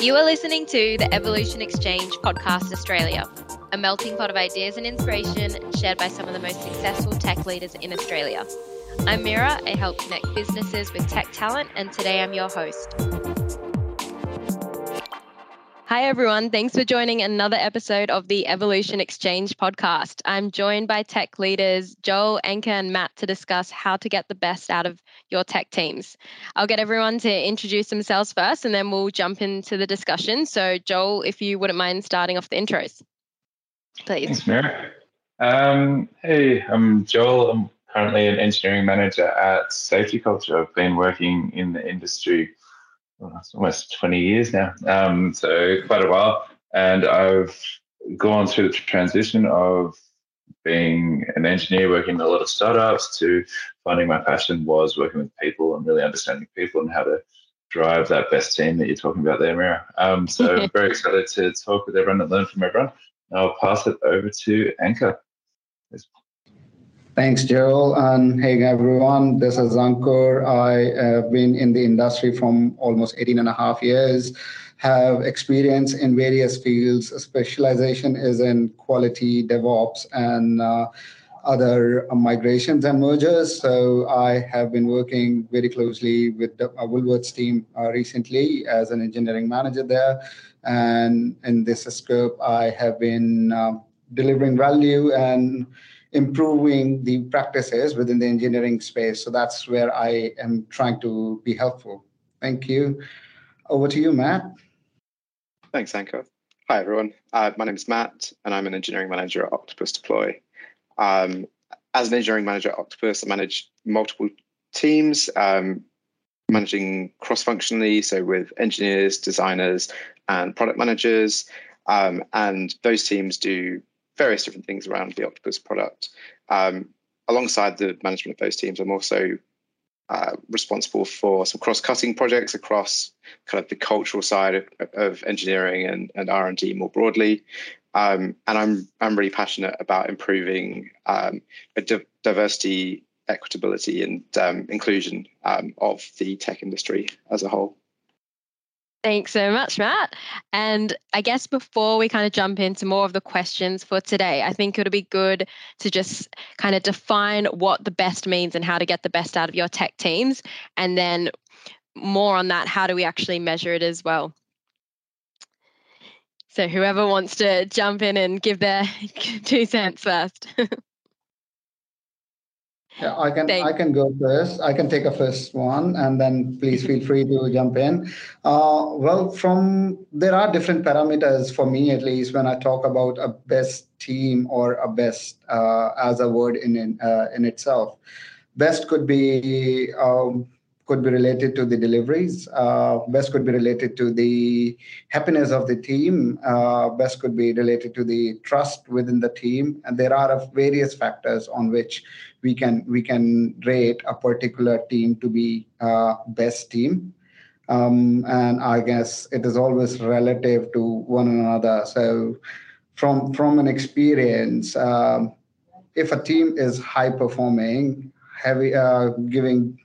You are listening to the Evolution Exchange Podcast Australia, a melting pot of ideas and inspiration shared by some of the most successful tech leaders in Australia. I'm Mira, I help connect businesses with tech talent, and today I'm your host. Hi, everyone. Thanks for joining another episode of the Evolution Exchange podcast. I'm joined by tech leaders Joel, Ankur, and Matt to discuss how to get the best out of your tech teams. I'll get everyone to introduce themselves first and then we'll jump into the discussion. So, Joel, if you wouldn't mind starting off the intros, please. Thanks, Mira. Um, hey, I'm Joel. I'm currently an engineering manager at Safety Culture. I've been working in the industry almost 20 years now, um, so quite a while. And I've gone through the transition of being an engineer, working in a lot of startups, to finding my passion was working with people and really understanding people and how to drive that best team that you're talking about there, Mira. Um, so I'm very excited to talk with everyone and learn from everyone. I'll pass it over to Ankur. Thanks, Joel. And hey, everyone, this is Ankur. I have been in the industry from almost 18 and a half years, have experience in various fields. Specialization is in quality, DevOps, and uh, other migrations and mergers. So I have been working very closely with the uh, Woolworths team uh, recently as an engineering manager there. And in this scope, I have been uh, delivering value and improving the practices within the engineering space. So that's where I am trying to be helpful. Thank you. Over to you, Matt. Thanks, Ankur. Hi, everyone. Uh, my name is Matt, and I'm an engineering manager at Octopus Deploy. Um, as an engineering manager at Octopus, I manage multiple teams, um, managing cross functionally, so with engineers, designers, and product managers. Um, and those teams do various different things around the Octopus product. Um, alongside the management of those teams, I'm also uh, responsible for some cross-cutting projects across kind of the cultural side of, of engineering and, and R&D more broadly. Um, and I'm I'm really passionate about improving um, diversity, equitability, and um, inclusion um, of the tech industry as a whole. Thanks so much, Matt. And I guess before we kind of jump into more of the questions for today, I think it'll be good to just kind of define what the best means and how to get the best out of your tech teams. And then more on that, how do we actually measure it as well? So, whoever wants to jump in and give their two cents first. Yeah, I can I can go first. I can take a first one, and then please feel free to jump in. Uh, well, from there are different parameters for me at least when I talk about a best team or a best uh, as a word in in, uh, in itself. Best could be um, could be related to the deliveries. Uh, best could be related to the happiness of the team. Uh, best could be related to the trust within the team. And there are various factors on which we can we can rate a particular team to be uh, best team. Um, and I guess it is always relative to one another. So, from from an experience, um, if a team is high performing, heavy, uh, giving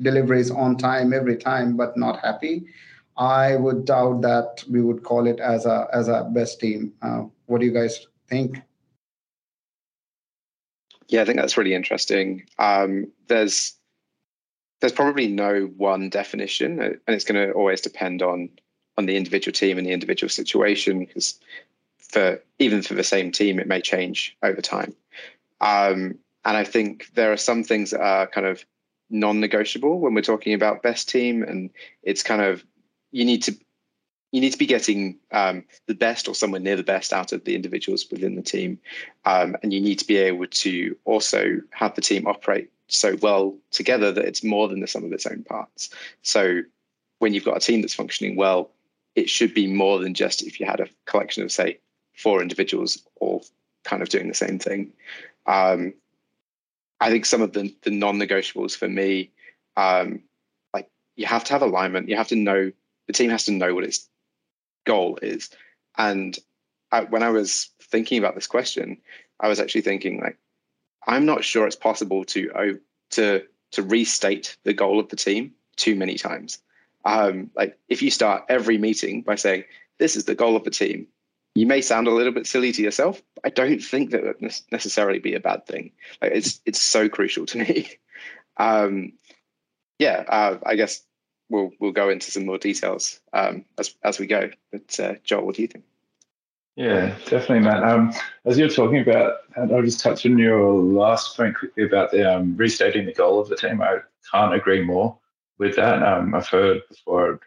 deliveries on time every time, but not happy, I would doubt that we would call it as a as a best team. Uh, what do you guys think? Yeah, I think that's really interesting. Um, there's there's probably no one definition, uh, and it's going to always depend on on the individual team and the individual situation. Because for even for the same team, it may change over time. Um, and I think there are some things that are kind of non-negotiable when we're talking about best team and it's kind of you need to you need to be getting um, the best or somewhere near the best out of the individuals within the team. Um, and you need to be able to also have the team operate so well together that it's more than the sum of its own parts. So when you've got a team that's functioning well it should be more than just if you had a collection of say four individuals all kind of doing the same thing. Um, I think some of the, the non-negotiables for me, um, like you have to have alignment. You have to know the team has to know what its goal is. And I, when I was thinking about this question, I was actually thinking like, I'm not sure it's possible to to to restate the goal of the team too many times. Um, like if you start every meeting by saying, this is the goal of the team, you may sound a little bit silly to yourself. I don't think that would necessarily be a bad thing. Like it's it's so crucial to me. Um, yeah, uh, I guess we'll we'll go into some more details um, as as we go. But uh, Joel, what do you think? Yeah, definitely, Matt. Um, as you're talking about, and I'll just touch on your last point quickly about the um, restating the goal of the team. I can't agree more with that. Um, I've heard before,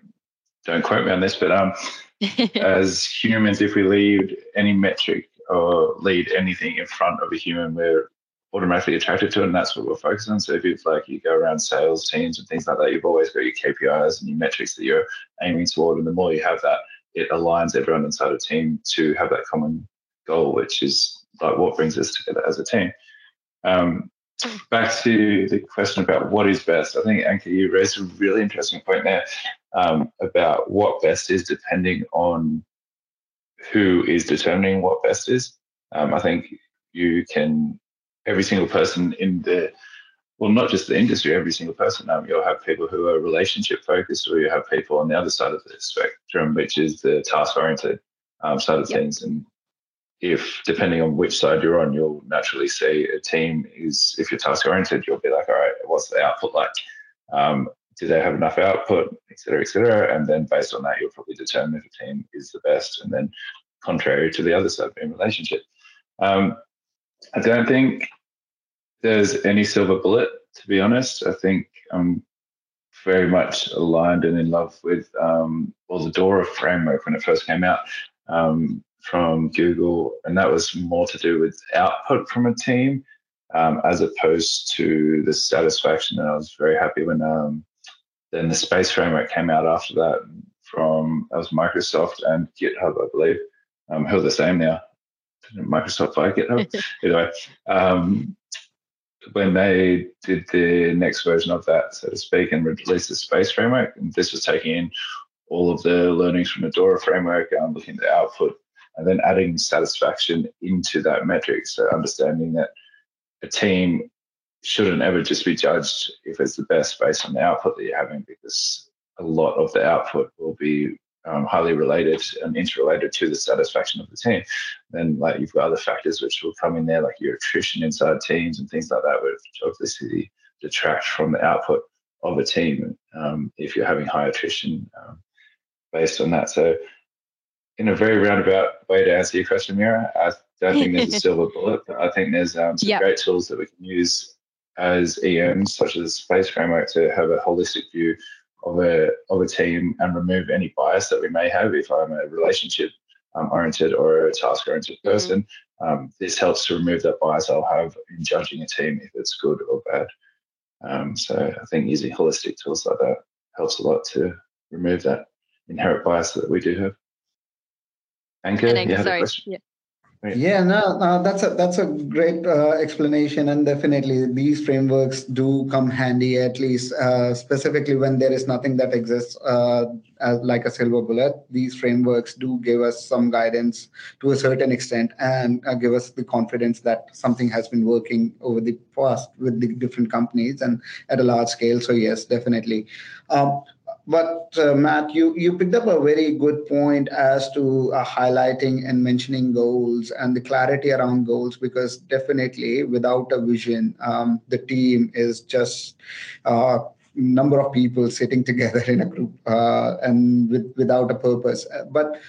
don't quote me on this, but um, as humans, if we lead any metric or lead anything in front of a human, we're automatically attracted to it, and that's what we're focused on. So if it's like you go around sales teams and things like that, you've always got your KPIs and your metrics that you're aiming toward, and the more you have that, it aligns everyone inside a team to have that common goal, which is like what brings us together as a team. Um, back to the question about what is best, I think Ankur, you raised a really interesting point there um, about what best is depending on who is determining what best is. Um, I think you can, every single person in the, well, not just the industry, every single person. Um, you'll have people who are relationship focused, or you have people on the other side of the spectrum, which is the task oriented um, side of yep. things. And if depending on which side you're on, you'll naturally see a team is if you're task oriented, you'll be like, all right, what's the output like? Um, do they have enough output, et cetera, et cetera? And then based on that, you'll probably determine if a team is the best. And then contrary to the other side being relationship. Um, I don't think there's any silver bullet, to be honest. I think I'm very much aligned and in love with um, well the Dora framework when it first came out. Um, from Google, and that was more to do with output from a team um, as opposed to the satisfaction. And I was very happy when um, then the space framework came out after that from that was Microsoft and GitHub, I believe, um, who are the same now. Microsoft by GitHub. anyway, um, when they did the next version of that, so to speak, and released the space framework, and this was taking in all of the learnings from the Dora framework, and looking at the output and then adding satisfaction into that metric. So understanding that a team shouldn't ever just be judged if it's the best based on the output that you're having, because a lot of the output will be um, highly related and interrelated to the satisfaction of the team. Then, like you've got other factors which will come in there, like your attrition inside teams and things like that, which obviously detract from the output of a team um, if you're having high attrition um, based on that. So in a very roundabout way to answer your question, Mira, I don't think there's a silver bullet, but I think there's um, some yep. great tools that we can use as EMs, such as Space Framework, to have a holistic view of a of a team and remove any bias that we may have if I'm a relationship um, oriented or a task oriented mm-hmm. person. Mm-hmm. Um, this helps to remove that bias I'll have in judging a team if it's good or bad. Um, so I think using holistic tools like that helps a lot to remove that inherent bias that we do have. Ankur, and Ankur, sorry. Yeah. Yeah, no, no, that's a that's a great uh, explanation, and definitely these frameworks do come handy. At least, uh, specifically when there is nothing that exists uh, as like a silver bullet, these frameworks do give us some guidance to a certain extent, and uh, give us the confidence that something has been working over the past with the different companies and at a large scale. So yes, definitely. Um, but uh, Matt, you you picked up a very good point as to uh, highlighting and mentioning goals and the clarity around goals, because definitely without a vision, um, the team is just a uh, number of people sitting together in a group uh, and with, without a purpose. But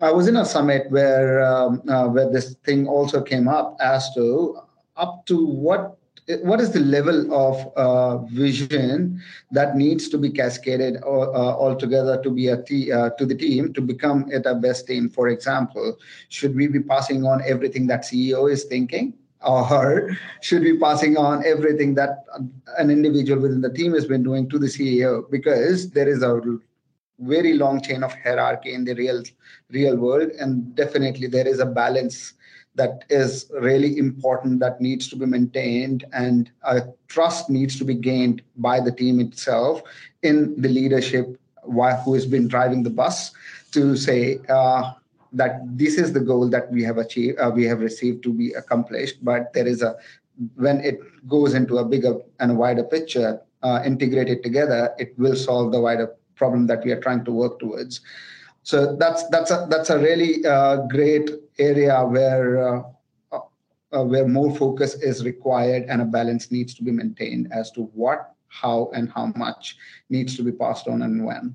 I was in a summit where um, uh, where this thing also came up as to up to what what is the level of uh, vision that needs to be cascaded uh, altogether to be a t- uh, to the team to become it a best team? For example should we be passing on everything that ceo is thinking or should we be passing on everything that an individual within the team has been doing to the ceo because there is a very long chain of hierarchy in the real real world and definitely there is a balance that is really important that needs to be maintained and trust needs to be gained by the team itself in the leadership who has been driving the bus to say uh, that this is the goal that we have achieved uh, we have received to be accomplished but there is a when it goes into a bigger and a wider picture uh, integrated together it will solve the wider problem that we are trying to work towards. So that's that's a that's a really uh, great area where uh, uh, where more focus is required and a balance needs to be maintained as to what, how, and how much needs to be passed on and when.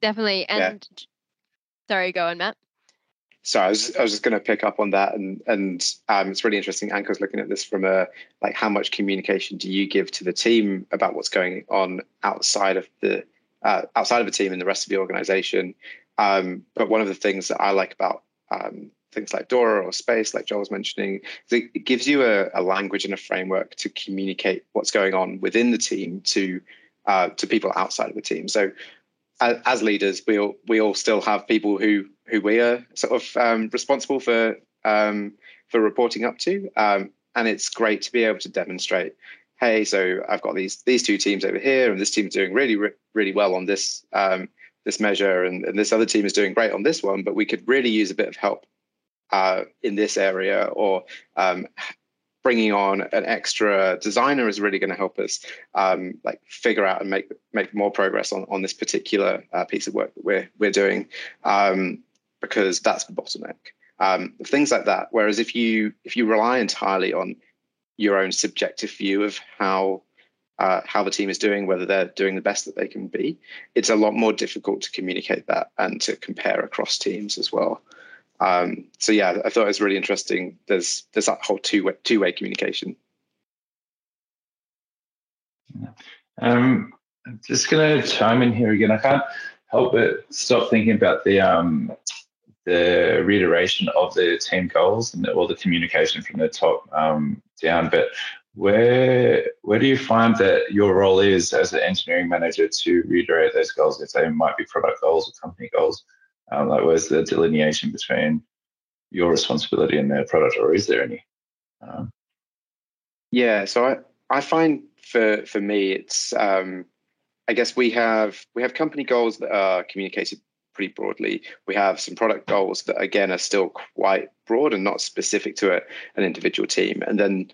Definitely. And yeah. sorry, go on, Matt. Sorry, I was, I was just going to pick up on that, and and um, it's really interesting. Ankur's looking at this from a like how much communication do you give to the team about what's going on outside of the uh, outside of the team and the rest of the organization. Um, but one of the things that I like about um, things like Dora or Space, like Joel was mentioning, is it gives you a, a, language and a framework to communicate what's going on within the team to uh, to people outside of the team. So, as, as, leaders, we all we all still have people who who we are sort of um, responsible for um, for reporting up to, um, and it's great to be able to demonstrate. Hey, so I've got these these two teams over here, and this team's doing really really well on this um, this measure, and, and this other team is doing great on this one. But we could really use a bit of help uh, in this area or um, bringing on an extra designer is really going to help us um, like figure out and make make more progress on, on this particular uh, piece of work that we're we're doing um, because that's the bottleneck um, things like that whereas if you if you rely entirely on your own subjective view of how uh, how the team is doing, whether they're doing the best that they can be, it's a lot more difficult to communicate that and to compare across teams as well. Um, so yeah, I thought it was really interesting. There's there's that whole two way two way communication. Um, I'm just going to chime in here again. I can't help but stop thinking about the um, the reiteration of the team goals and or the communication from the top um, down. But where where do you find that your role is as an engineering manager to reiterate those goals? If they might be product goals or company goals, um, like, where's the delineation between your responsibility and their product, or is there any? Um, yeah, so I, I find for for me, it's um, I guess we have we have company goals that are communicated pretty broadly. We have some product goals that again are still quite broad and not specific to a, an individual team, and then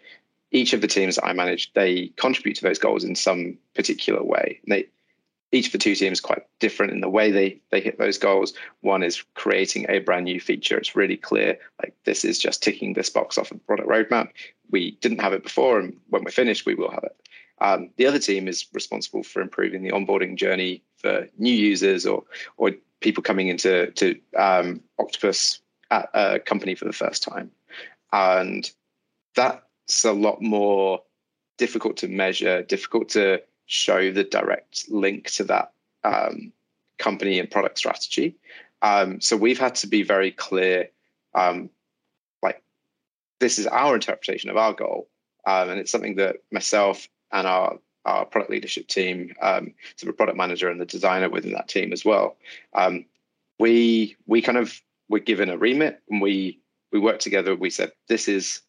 each of the teams that I manage, they contribute to those goals in some particular way. They each of the two teams quite different in the way they they hit those goals. One is creating a brand new feature. It's really clear, like this is just ticking this box off of the product roadmap. We didn't have it before, and when we're finished, we will have it. Um, the other team is responsible for improving the onboarding journey for new users or or people coming into to um, Octopus at a company for the first time, and that's a lot more difficult to measure, difficult to show the direct link to that um, company and product strategy. Um, so we've had to be very clear, um, like this is our interpretation of our goal, um, and it's something that myself and our our product leadership team, um, so the product manager and the designer within that team as well. Um, we we kind of were given a remit and we we worked together. We said this is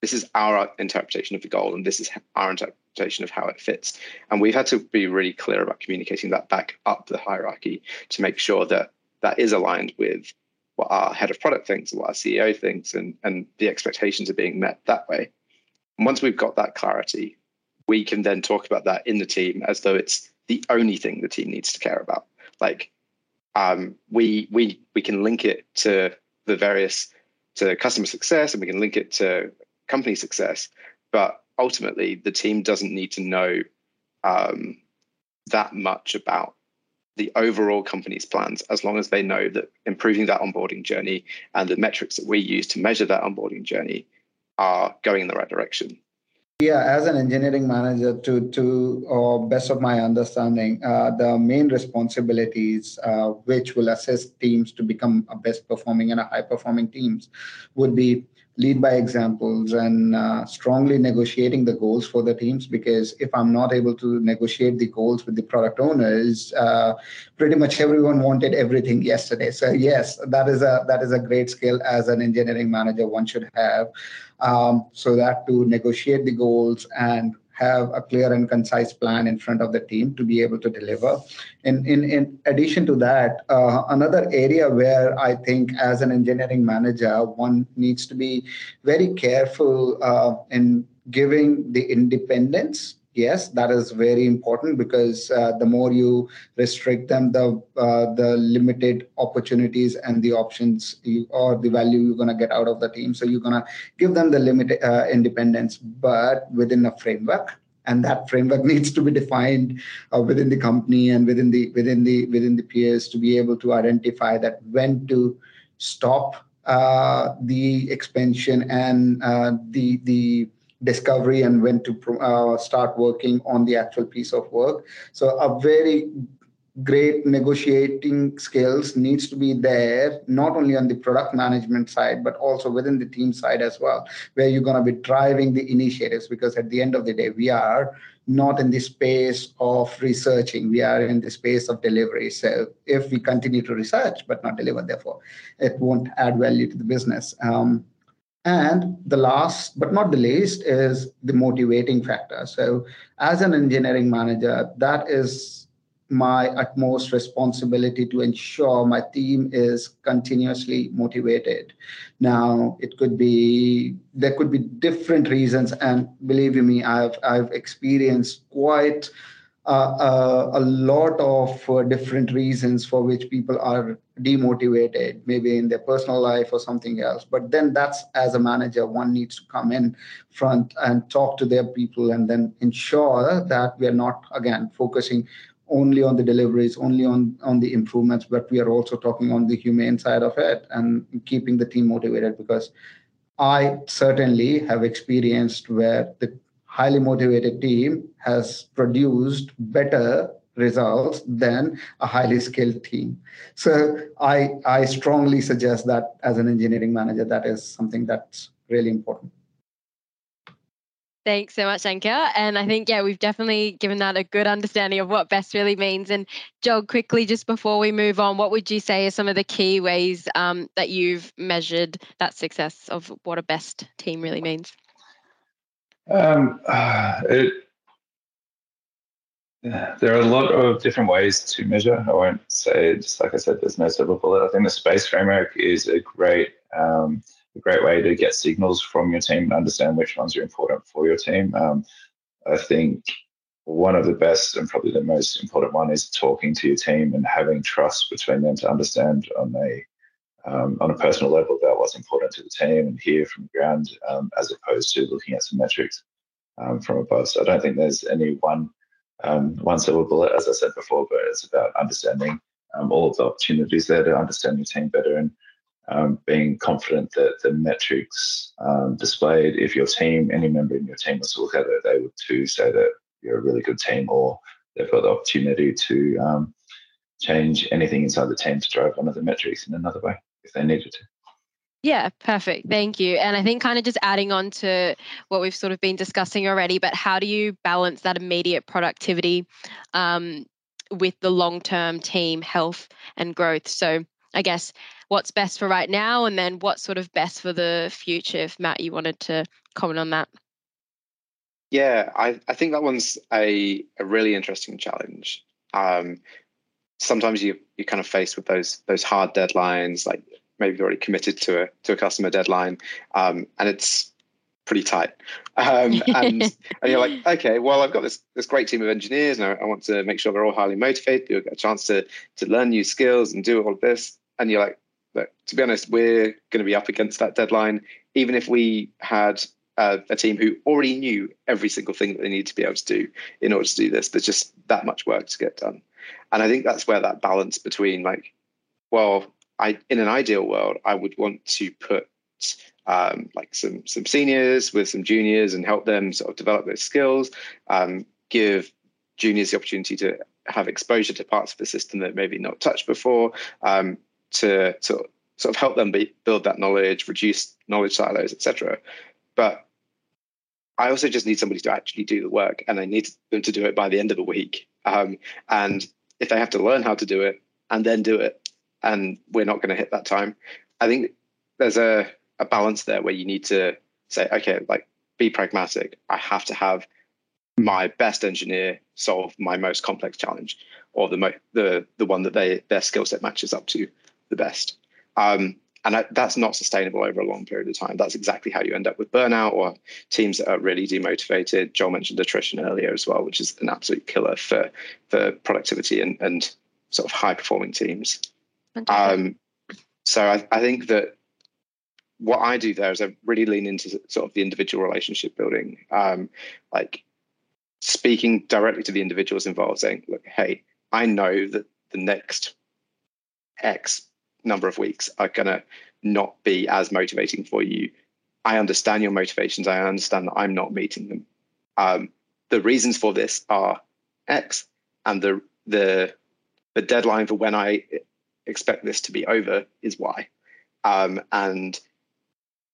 this is our interpretation of the goal and this is our interpretation of how it fits. And we've had to be really clear about communicating that back up the hierarchy to make sure that that is aligned with what our head of product thinks what our ceo thinks and, and the expectations are being met that way. And once we've got that clarity we can then talk about that in the team as though it's the only thing the team needs to care about. Like um, we we we can link it to the various to customer success and we can link it to company success. But ultimately, the team doesn't need to know um, that much about the overall company's plans as long as they know that improving that onboarding journey and the metrics that we use to measure that onboarding journey are going in the right direction. Yeah, as an engineering manager, to to uh, best of my understanding, uh, the main responsibilities uh, which will assist teams to become a best performing and a high performing teams would be lead by examples and uh, strongly negotiating the goals for the teams because if i'm not able to negotiate the goals with the product owners uh, pretty much everyone wanted everything yesterday. So yes that is a that is a great skill as an engineering manager one should have. Um, so that to negotiate the goals and have a clear and concise plan in front of the team to be able to deliver. In, in, in addition to that, uh, another area where I think as an engineering manager, one needs to be very careful uh, in giving the independence yes that is very important because uh, the more you restrict them the uh, the limited opportunities and the options you, or the value you're going to get out of the team. So you're going to give them the limited uh, independence but within a framework and that framework needs to be defined uh, within the company and within the within the within the peers to be able to identify that when to stop uh, the expansion and uh, the the discovery and when to uh, start working on the actual piece of work. So a very great negotiating skills needs to be there not only on the product management side but also within the team side as well where you're going to be driving the initiatives because at the end of the day we are not in the space of researching. We are in the space of delivery. So if we continue to research but not deliver therefore it won't add value to the business. Um, and the last but not the least is the motivating factor. So as an engineering manager that is my utmost responsibility to ensure my team is continuously motivated. Now it could be there could be different reasons and believe me i've i've experienced quite uh, uh, a lot of uh, different reasons for which people are demotivated maybe in their personal life or something else. But then that's as a manager one needs to come in front and talk to their people and then ensure that we are not again focusing only on the deliveries, only on, on the improvements, but we are also talking on the humane side of it and keeping the team motivated because I certainly have experienced where the highly motivated team has produced better results than a highly skilled team. So I I strongly suggest that as an engineering manager, that is something that's really important. Thanks so much, Ankur. And I think, yeah, we've definitely given that a good understanding of what best really means. And Joel, quickly, just before we move on, what would you say are some of the key ways um, that you've measured that success of what a best team really means? Um, uh, it, there are a lot of different ways to measure. I won't say, just like I said, there's no silver bullet. I think the space framework is a great um, a great way to get signals from your team and understand which ones are important for your team. Um, I think one of the best and probably the most important one is talking to your team and having trust between them to understand on a um, on a personal level about what's important to the team and hear from the ground um, as opposed to looking at some metrics um, from above. So I don't think there's any one um, one silver bullet, as I said before, but it's about understanding um, all of the opportunities there to understand your team better and um, being confident that the metrics um, displayed, if your team, any member in your team was to look at it, they would too say that you're a really good team or they've got the opportunity to um, change anything inside the team to drive one of the metrics in another way if they needed to. Yeah, perfect. Thank you. And I think kind of just adding on to what we've sort of been discussing already, but how do you balance that immediate productivity um, with the long term team health and growth? So, I guess what's best for right now and then what's sort of best for the future if matt you wanted to comment on that yeah i, I think that one's a, a really interesting challenge um, sometimes you you kind of faced with those those hard deadlines like maybe already committed to a to a customer deadline. Um, and it's pretty tight. Um, and and you're like okay well i've got this this great team of engineers and I, I, want to make sure they're all highly motivated. You get a chance to to learn new skills and do all of this. And you're like but to be honest, we're going to be up against that deadline, even if we had uh, a team who already knew every single thing that they need to be able to do in order to do this. There's just that much work to get done, and I think that's where that balance between like, well, I in an ideal world, I would want to put um, like some some seniors with some juniors and help them sort of develop those skills, um, give juniors the opportunity to have exposure to parts of the system that maybe not touched before, um, to, to sort of help them be, build that knowledge, reduce knowledge silos, etc. But I also just need somebody to actually do the work, and I need them to do it by the end of the week. Um, and if they have to learn how to do it and then do it, and we're not going to hit that time, I think there's a, a balance there where you need to say, okay, like be pragmatic. I have to have my best engineer solve my most complex challenge, or the mo- the the one that they their skill set matches up to the best. Um, and that's not sustainable over a long period of time. That's exactly how you end up with burnout or teams that are really demotivated. Joel mentioned attrition earlier as well, which is an absolute killer for for productivity and, and sort of high performing teams. Um, so I, I think that what I do there is I really lean into sort of the individual relationship building, um, like speaking directly to the individuals involved, saying, "Look, hey, I know that the next X number of weeks are going to not be as motivating for you. I understand your motivations. I understand that I'm not meeting them. Um, the reasons for this are X, and the the the deadline for when I expect this to be over is why. Um, and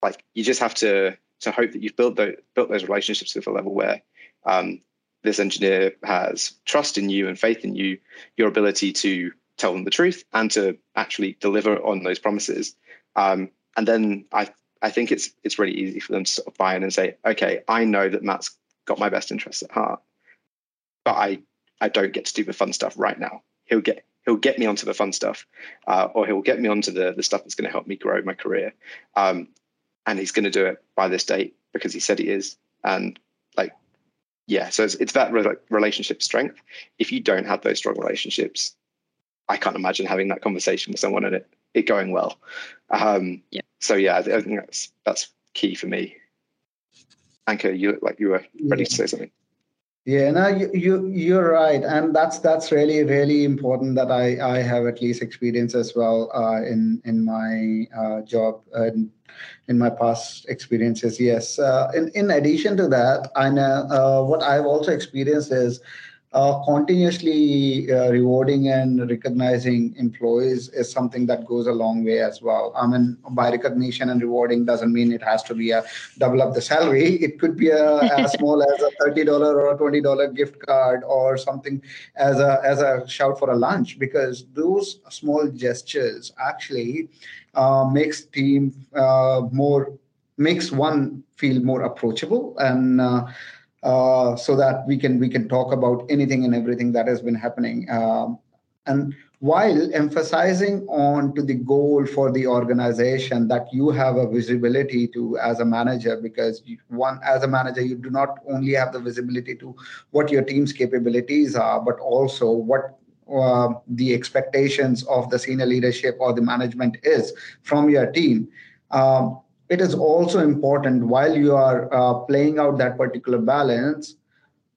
like you just have to to hope that you've built those built those relationships to a level where um, this engineer has trust in you and faith in you, your ability to tell them the truth and to actually deliver on those promises. Um, and then I I think it's it's really easy for them to sort of buy in and say, okay, I know that Matt's got my best interests at heart, but I I don't get to do the fun stuff right now. He'll get he'll get me onto the fun stuff, uh, or he'll get me onto the the stuff that's going to help me grow my career. Um, and he's going to do it by this date because he said he is. And like, yeah, so it's, it's that re- relationship strength. If you don't have those strong relationships, I can't imagine having that conversation with someone and it, it going well. Um, yeah. So yeah, I think that's that's key for me. Ankur, you look like you were ready yeah. to say something. Yeah, no, you, you you're right, and that's that's really really important that I I have at least experience as well uh, in in my uh, job and in my past experiences. Yes, uh, in in addition to that, I know uh, what I've also experienced is uh, continuously uh, rewarding and recognizing employees is something that goes a long way as well. I mean, by recognition and rewarding doesn't mean it has to be a double up the salary. It could be a, as small as a thirty dollar or a twenty dollar gift card or something as a as a shout for a lunch because those small gestures actually uh, makes team uh, more makes one feel more approachable and uh, so that we can we can talk about anything and everything that has been happening. Um, and while emphasizing on to the goal for the organization that you have a visibility to as a manager because you, one as a manager you do not only have the visibility to what your team's capabilities are but also what uh, the expectations of the senior leadership or the management is from your team um, it is also important while you are uh, playing out that particular balance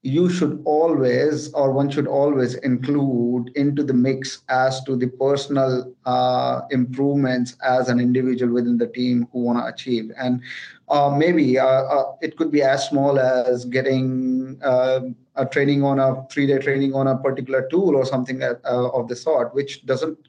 you should always or one should always include into the mix as to the personal uh, improvements as an individual within the team who want to achieve. And uh, maybe uh, uh, it could be as small as getting uh, a training on a three day training on a particular tool or something of the sort which doesn't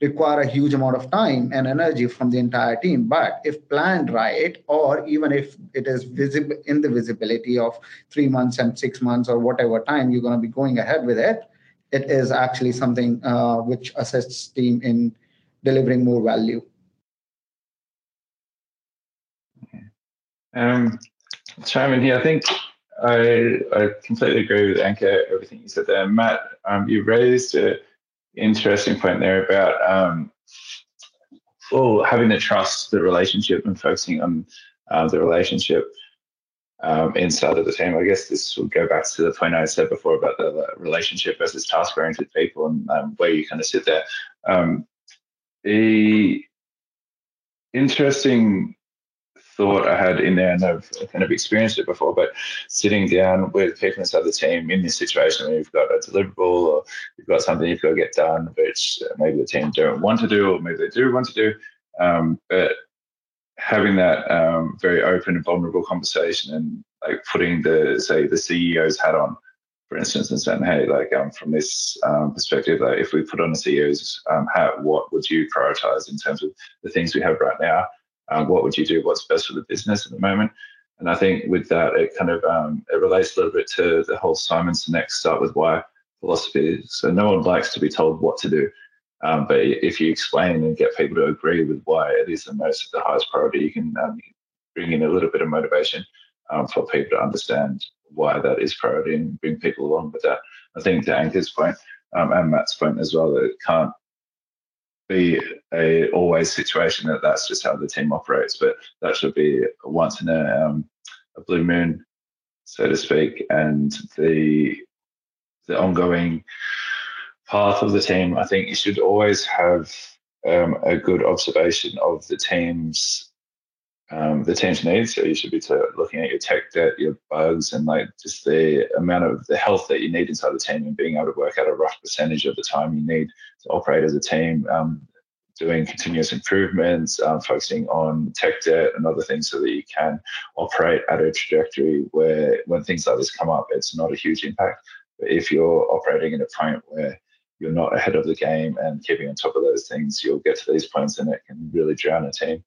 require a huge amount of time and energy from the entire team. But if planned right, or even if it is visible in the visibility of three months and six months or whatever time you're going to be going ahead with it, it is actually something uh, which assists team in delivering more value. Um, here. I think I, I completely agree with Ankur, everything you said there. Matt, um, you raised a interesting point there about um, well having to trust the relationship and focusing on uh, the relationship um, inside of the team. I guess this will go back to the point I said before about the relationship versus task oriented people and um, where you kind of sit there. Um, the interesting thought I had in there, and I've kind of experienced it before, but sitting down with people inside the team in this situation where you've got a deliverable or you've got something you've got to get done, which maybe the team don't want to do, or maybe they do want to do, um, but having that um, very open and vulnerable conversation and like putting the say the CEO's hat on, for instance, and saying, hey, like um, from this um, perspective, like if we put on the CEO's um, hat, what would you prioritize in terms of the things we have right now? Um, what would you do? What's best for the business at the moment? And I think with that, it kind of um, it relates a little bit to the whole Simon Sinek's start with why philosophy. So no one likes to be told what to do, um, but if you explain and get people to agree with why it is the most of the highest priority, you can, um, bring in a little bit of motivation um, for people to understand why that is priority and bring people along with that. I think to Ankur's point um, and Matt's point as well, that it can't be a always situation that that's just how the team operates, but that should be once in a, um, a blue moon, so to speak, and the the ongoing path of the team. I think you should always have um, a good observation of the team's um, the team's needs. So you should be to looking at your tech debt, your bugs, and like just the amount of the health that you need inside the team, and being able to work out a rough percentage of the time you need to operate as a team. Um, doing continuous improvements, um, focusing on tech debt and other things so that you can operate at a trajectory where when things like this come up, it's not a huge impact. But if you're operating at a point where you're not ahead of the game and keeping on top of those things, you'll get to these points and it can really drown a team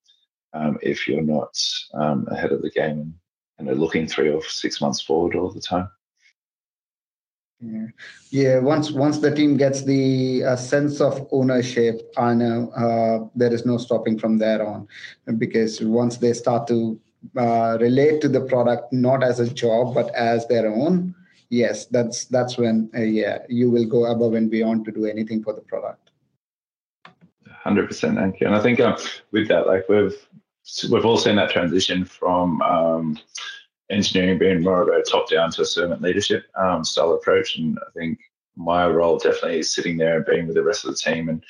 um, if you're not um, ahead of the game and, and looking three or six months forward all the time. Yeah. yeah, once once the team gets the uh, sense of ownership, I know uh, there is no stopping from there on, because once they start to uh, relate to the product not as a job but as their own, yes, that's that's when uh, yeah you will go above and beyond to do anything for the product. Hundred percent, thank you. And I think um, with that, like we've we've all seen that transition from um, engineering being more of a top down to a servant leadership um, style approach. And I think my role definitely is sitting there and being with the rest of the team and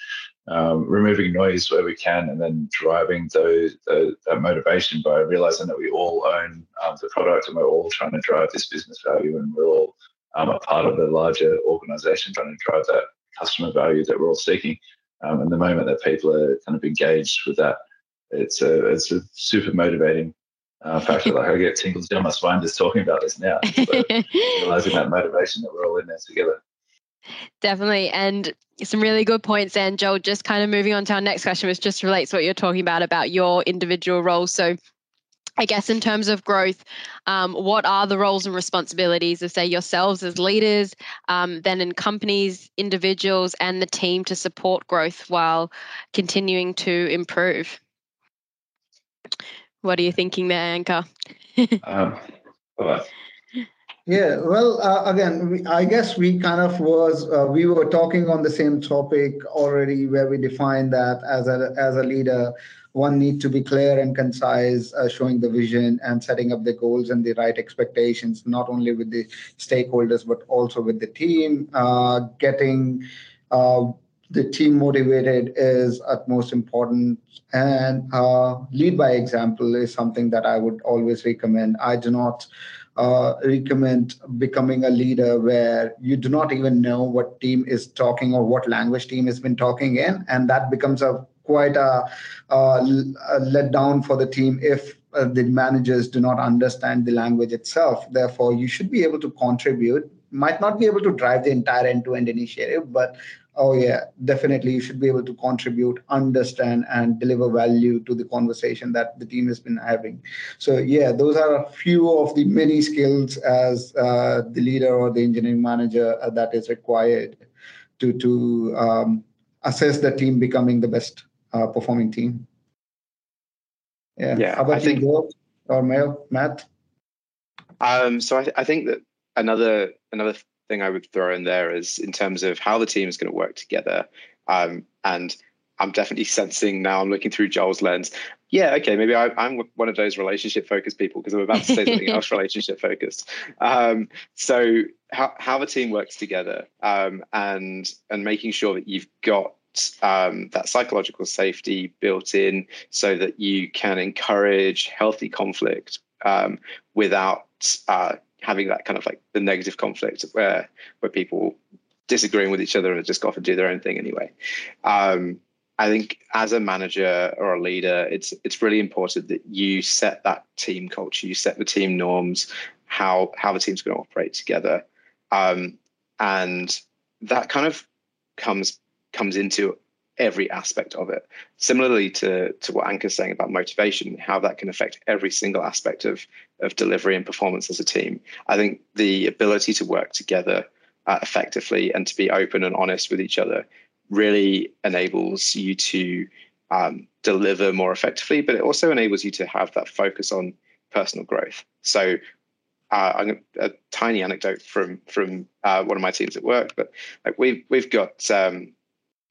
um, removing noise where we can and then driving those, that motivation by realizing that we all own um, the product and we're all trying to drive this business value and we're all um, a part of the larger organization trying to drive that customer value that we're all seeking. Um, and the moment that people are kind of engaged with that it's a it's a super motivating uh, factor. like I get tingles down my spine just talking about this now. realizing that motivation that we're all in there together. Definitely. And some really good points. And Joel, just kind of moving on to our next question, which just relates to what you're talking about about your individual roles. So I guess in terms of growth, um, what are the roles and responsibilities of, say, yourselves as leaders, um, then in companies, individuals, and the team to support growth while continuing to improve? What are you thinking there, Ankur? um, yeah, well, uh, again, we, I guess we kind of was uh, we were talking on the same topic already, where we defined that as a as a leader, one need to be clear and concise, uh, showing the vision and setting up the goals and the right expectations, not only with the stakeholders but also with the team. Uh, getting uh, the team motivated is at most important. And uh, lead by example is something that i would always recommend. I do not uh, recommend becoming a leader where you do not even know what team is talking or what language team has been talking in. And that becomes a quite a, a letdown for the team if uh, the managers do not understand the language itself. Therefore you should be able to contribute. Might not be able to drive the entire end-to-end initiative but oh yeah definitely you should be able to contribute understand and deliver value to the conversation that the team has been having. So yeah those are a few of the many skills as uh, the leader or the engineering manager uh, that is required to to um, assess the team becoming the best uh, performing team. Yeah, yeah how about I you think, or Mel, matt? Um, so I, th- I think that another another thing I would throw in there is in terms of how the team is going to work together. Um, and I'm definitely sensing now, I'm looking through Joel's lens. Yeah, okay, maybe I, am one of those relationship focused people because I'm about to say something else relationship focused. Um, so, how, how the team works together um, and and making sure that you've got um, that psychological safety built in so that you can encourage healthy conflict um, without uh, having that kind of like the negative conflict where where people disagreeing with each other and just go off and do their own thing anyway. Um, I think as a manager or a leader, it's it's really important that you set that team culture, you set the team norms, how how the team's going to operate together, um, and that kind of comes comes into every aspect of it. Similarly to, to what Ankur's saying about motivation, how that can affect every single aspect of, of delivery and performance as a team. I think the ability to work together uh, effectively and to be open and honest with each other really enables you to um, deliver more effectively, but it also enables you to have that focus on personal growth. So uh, a tiny anecdote from from uh, one of my teams at work, but like we've we've got um,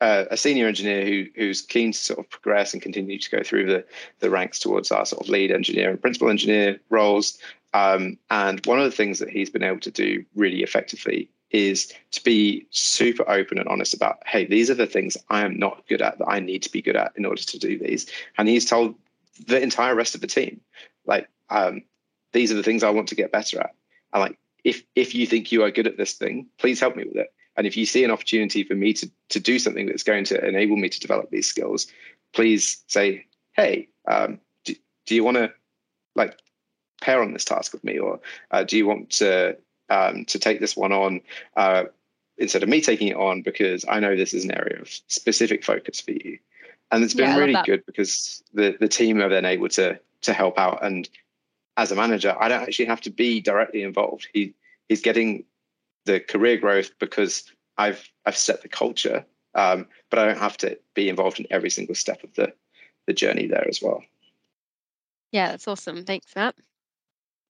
uh, a senior engineer who who's keen to sort of progress and continue to go through the the ranks towards our sort of lead engineer and principal engineer roles. Um, and one of the things that he's been able to do really effectively is to be super open and honest about, hey, these are the things I am not good at that I need to be good at in order to do these. And he's told the entire rest of the team, like, um, these are the things I want to get better at. And like, if if you think you are good at this thing, please help me with it. And if you see an opportunity for me to to do something that's going to enable me to develop these skills, please say, hey, um, do, do you want to like pair on this task with me, or uh, do you want to um, to take this one on uh, instead of me taking it on because I know this is an area of specific focus for you. And it's been yeah, really good because the the team are then able to to help out. And as a manager, I don't actually have to be directly involved. He he's getting the career growth because I've I've set the culture, um, but I don't have to be involved in every single step of the the journey there as well. Yeah, that's awesome. Thanks, Matt.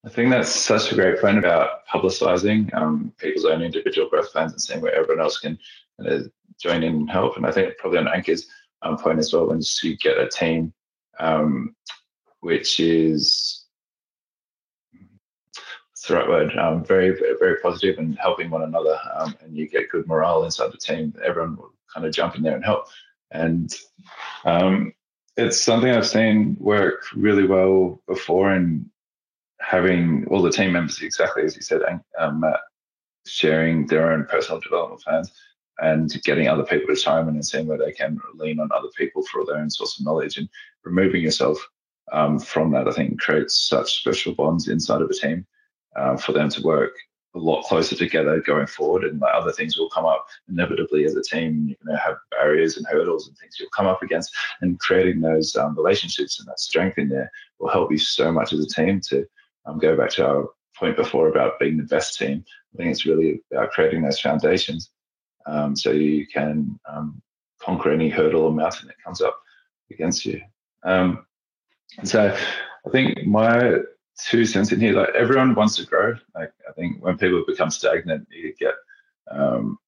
I think that's such a great point about publicizing um, people's own individual growth plans and seeing where everyone else can uh, join in and help. And I think probably on Ankur's um, point as well, once you get a team um, which is what's the right word, um, very, very positive and helping one another, um, and you get good morale inside the team, everyone will kind of jump in there and help. And um, it's something I've seen work really well before and having all the team members exactly as you said, um, uh, sharing their own personal development plans and getting other people to chime in and seeing where they can lean on other people for their own source of knowledge and removing yourself um, from that, I think creates such special bonds inside of a team uh, for them to work a lot closer together going forward. And like other things will come up inevitably as a team. You're going to have barriers and hurdles and things you'll come up against. And creating those um, relationships and that strength in there will help you so much as a team to um, go back to our point before about being the best team. I think it's really about creating those foundations um, so you can um, conquer any hurdle or mountain that comes up against you. Um, so I think my two cents in here, like everyone wants to grow. Like I think when people become stagnant, you get um,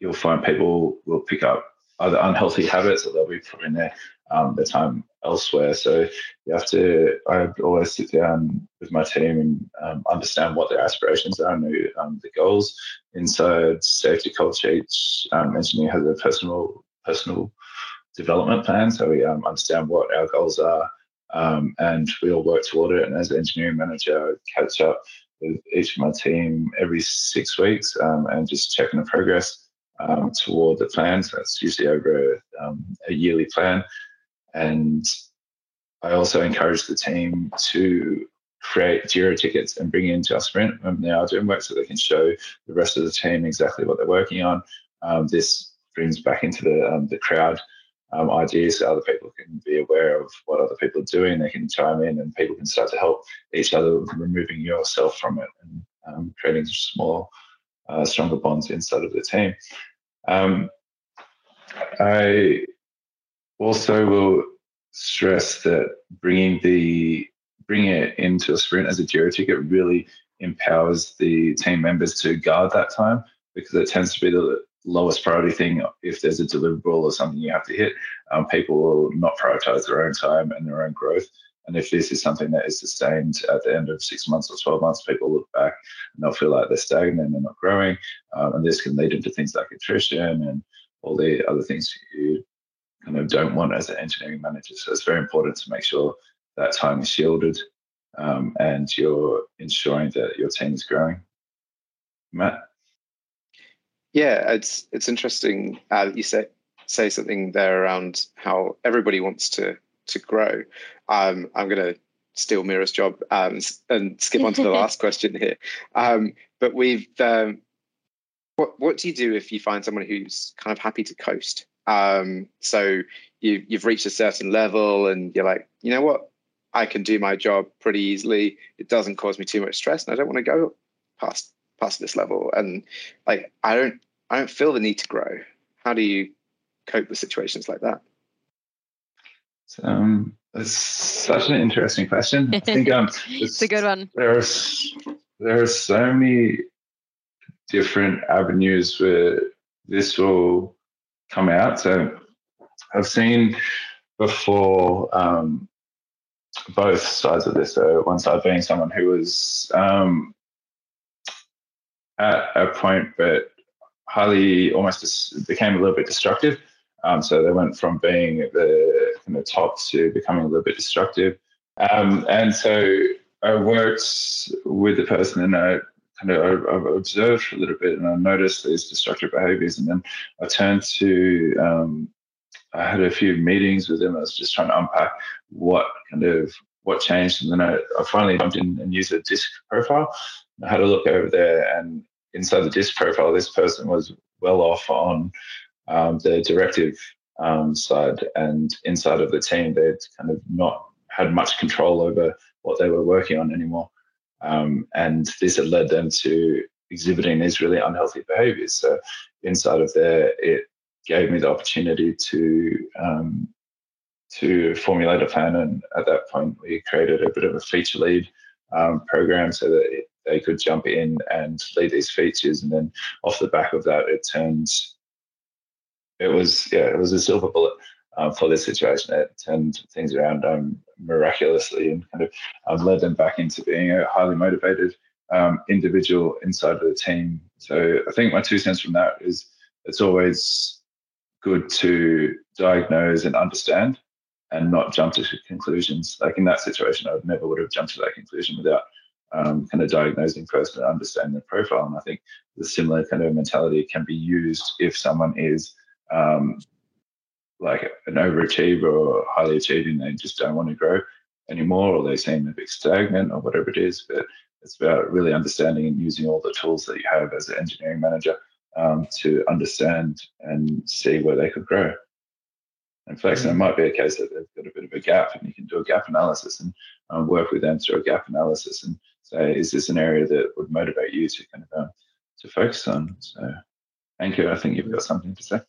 you'll find people will pick up either unhealthy habits or they'll be putting their um, their time elsewhere. So you have to. I always sit down with my team and um, understand what their aspirations are and the, um, the goals. Inside SafetyCulture, each um, engineer has a personal personal development plan. So we um, understand what our goals are, um, and we all work toward it. And as engineering manager, I catch up with each of my team every six weeks and just checking the progress. Um, toward the plan. So that's usually over a, um, a, yearly plan. And I also encourage the team to create Jira tickets and bring into our sprint when they are doing work so they can show the rest of the team exactly what they're working on. Um, this brings back into the, um, the crowd um, ideas so other people can be aware of what other people are doing. They can chime in and people can start to help each other, removing yourself from it and um, creating small, uh, stronger bonds inside of the team. Um, I also will stress that bringing the bringing it into a sprint as a Jira ticket really empowers the team members to guard that time because it tends to be the lowest priority thing if there's a deliverable or something you have to hit. Um, people will not prioritize their own time and their own growth. And if this is something that is sustained at the end of six months or 12 months, people look back and they'll feel like they're stagnant and they're not growing. Um, and this can lead into things like attrition and all the other things you kind of don't want as an engineering manager. So it's very important to make sure that time is shielded um, and you're ensuring that your team is growing. Matt? Yeah, it's it's interesting. Uh, you say say something there around how everybody wants to to grow. Um, I'm going to steal Mira's job um, and skip on to the last question here. Um, but we've um, what what do you do if you find someone who's kind of happy to coast? Um, so you you've reached a certain level and you're like, you know what, I can do my job pretty easily. It doesn't cause me too much stress, and I don't want to go past past this level. And like, I don't I don't feel the need to grow. How do you cope with situations like that? Um, it's such an interesting question. I think um, it's, it's a good one. There's there are so many different avenues where this will come out. So I've seen before um, both sides of this. So one side being someone who was um, at a point, but highly almost became a little bit destructive. Um, so they went from being the of top to becoming a little bit destructive. Um, and so I worked with the person and I kind of I, observed for a little bit and I noticed these destructive behaviors. And then I turned to, um, I had a few meetings with them. I was just trying to unpack what kind of what changed. And then I, I finally jumped in and used a DISC profile. I had a look over there and inside the DISC profile, this person was well off on um, the directive um, side and inside of the team, they'd kind of not had much control over what they were working on anymore. Um, and this had led them to exhibiting these really unhealthy behaviors. So inside of there, it gave me the opportunity to um, to formulate a plan. And at that point, we created a bit of a feature lead um, program so that it, they could jump in and lead these features. And then off the back of that, it turns it was yeah, it was a silver bullet um, for this situation. It turned things around um, miraculously and kind of um, led them back into being a highly motivated um, individual inside of the team. So I think my two cents from that is it's always good to diagnose and understand and not jump to conclusions. Like in that situation, I never would have jumped to that conclusion without um, kind of diagnosing first and understanding the profile. And I think the similar kind of mentality can be used if someone is um, like an overachiever or highly achieving, they just don't want to grow anymore, or they seem a bit stagnant, or whatever it is. But it's about really understanding and using all the tools that you have as an engineering manager um, to understand and see where they could grow. And fact, mm-hmm. it might be a case that they've got a bit of a gap, and you can do a gap analysis and um, work with them through a gap analysis and say, is this an area that would motivate you to kind of um, to focus on? So, thank you. I think you've got something to say.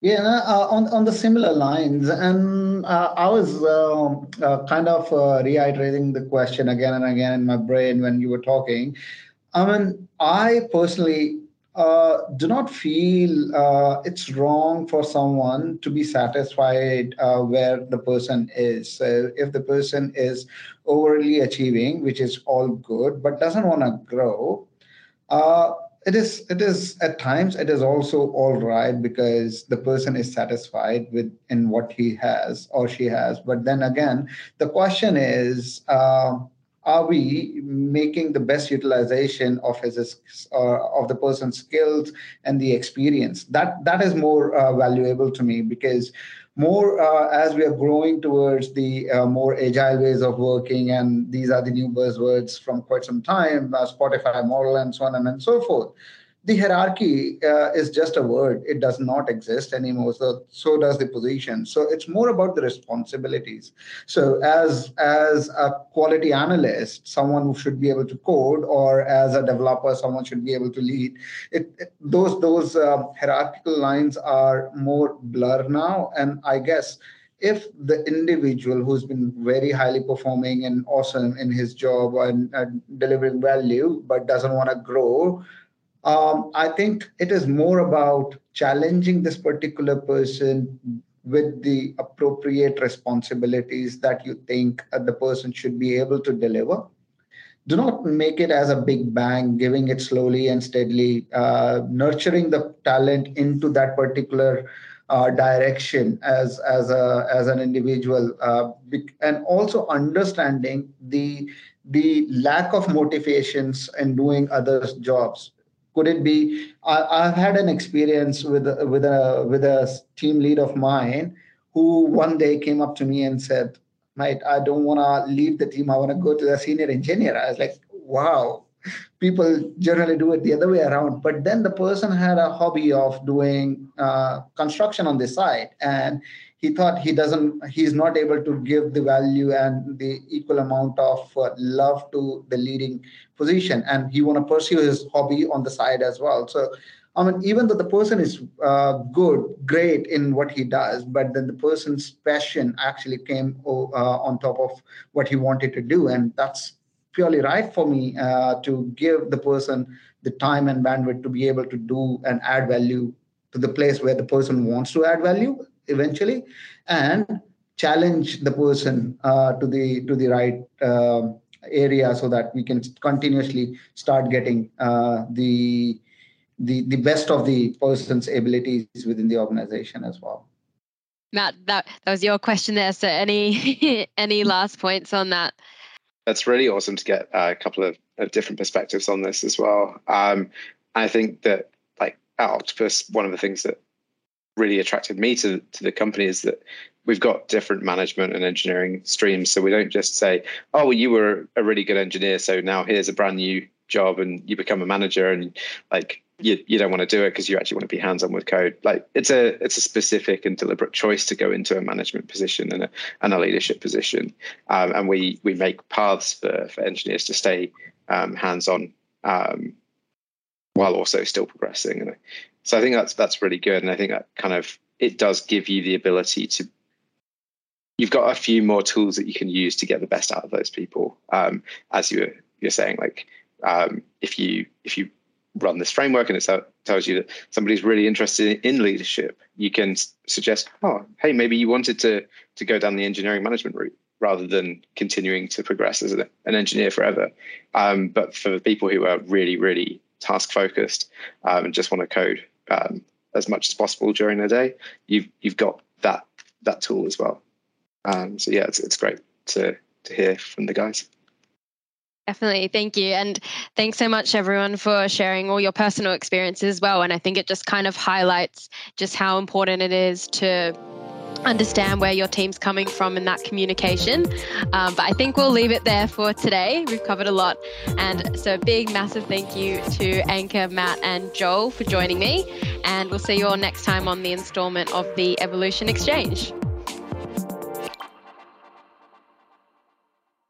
Yeah, uh, on on the similar lines, and uh, I was uh, uh kind of uh, reiterating the question again and again in my brain when you were talking. I mean, I personally uh, do not feel it's wrong for someone to be satisfied where the person is. So if the person is overly achieving, which is all good, but doesn't want to grow, it is it is at times it is also all right because the person is satisfied with in what he has or she has but then again the question is uh, are we making the best utilization of his uh, of the person's skills and the experience? That that is more uh, valuable to me because more uh, as we are growing towards the uh, more agile ways of working, and these are the new buzzwords from quite some time, uh, Spotify model, and so on and so forth the hierarchy uh, is just a word. It does not exist anymore. So so does the position. So it's more about the responsibilities. So as as a quality analyst someone who should be able to code or as a developer someone should be able to lead it, it those those um, hierarchical lines are more blur now. And i guess if the individual who's been very highly performing and awesome in his job and, and delivering value but doesn't want to grow um, I think it is more about challenging this particular person with the appropriate responsibilities that you think uh, the person should be able to deliver. Do not make it as a big bang, giving it slowly and steadily, uh, nurturing the talent into that particular uh, direction as as a as an individual, uh, and also understanding the the lack of motivations in doing other jobs could it be I, have had an experience with with a with a team lead of mine who one day came up to me and said mate i don't want to leave the team. I want to go to the senior engineer. I was like wow. People generally do it the other way around. But then the person had a hobby of doing uh, construction on the side and he thought he doesn't he's not able to give the value and the equal amount of uh, love to the leading position. And he want to pursue his hobby on the side as well. So i mean even though the person is uh, good great in what he does but then the person's passion actually came uh, on top of what he wanted to do. And that's purely right for me uh, to give the person the time and bandwidth to be able to do and add value to the place where the person wants to add value eventually and challenge the person uh, to the to the right uh, area so that we can continuously start getting uh, the the the best of the person's abilities within the organization as well. Matt that, that was your question there. So any any last points on that? That's really awesome to get a couple of, of different perspectives on this as well. Um, i think that like at octopus one of the things that really attracted me to, to the company is that we've got different management and engineering streams. So we don't just say, oh, well, you were a really good engineer, so now here's a brand new job and you become a manager and like you, you don't want to do it because you actually want to be hands-on with code. Like it's a it's a specific and deliberate choice to go into a management position and a, and a leadership position. Um, and we we make paths for, for engineers to stay um, hands-on um, while also still progressing. And so i think that's that's really good and i think that kind of it does give you the ability to you've got a few more tools that you can use to get the best out of those people. Um, as you were, you're saying, like um, if you if you run this framework and it tells you that somebody's really interested in leadership, you can suggest, oh, hey, maybe you wanted to to go down the engineering management route rather than continuing to progress as an engineer forever. Um, but for people who are really, really task focused um, and just want to code um, as much as possible during the day, you've you've got that that tool as well. Um, so yeah, it's it's great to to hear from the guys. Definitely. Thank you. And thanks so much, everyone, for sharing all your personal experiences as well. And I think it just kind of highlights just how important it is to understand where your team's coming from in that communication. Um, but I think we'll leave it there for today. We've covered a lot. And so, big, massive thank you to Ankur, Matt, and Joel for joining me. And we'll see you all next time on the installment of the Evolution Exchange.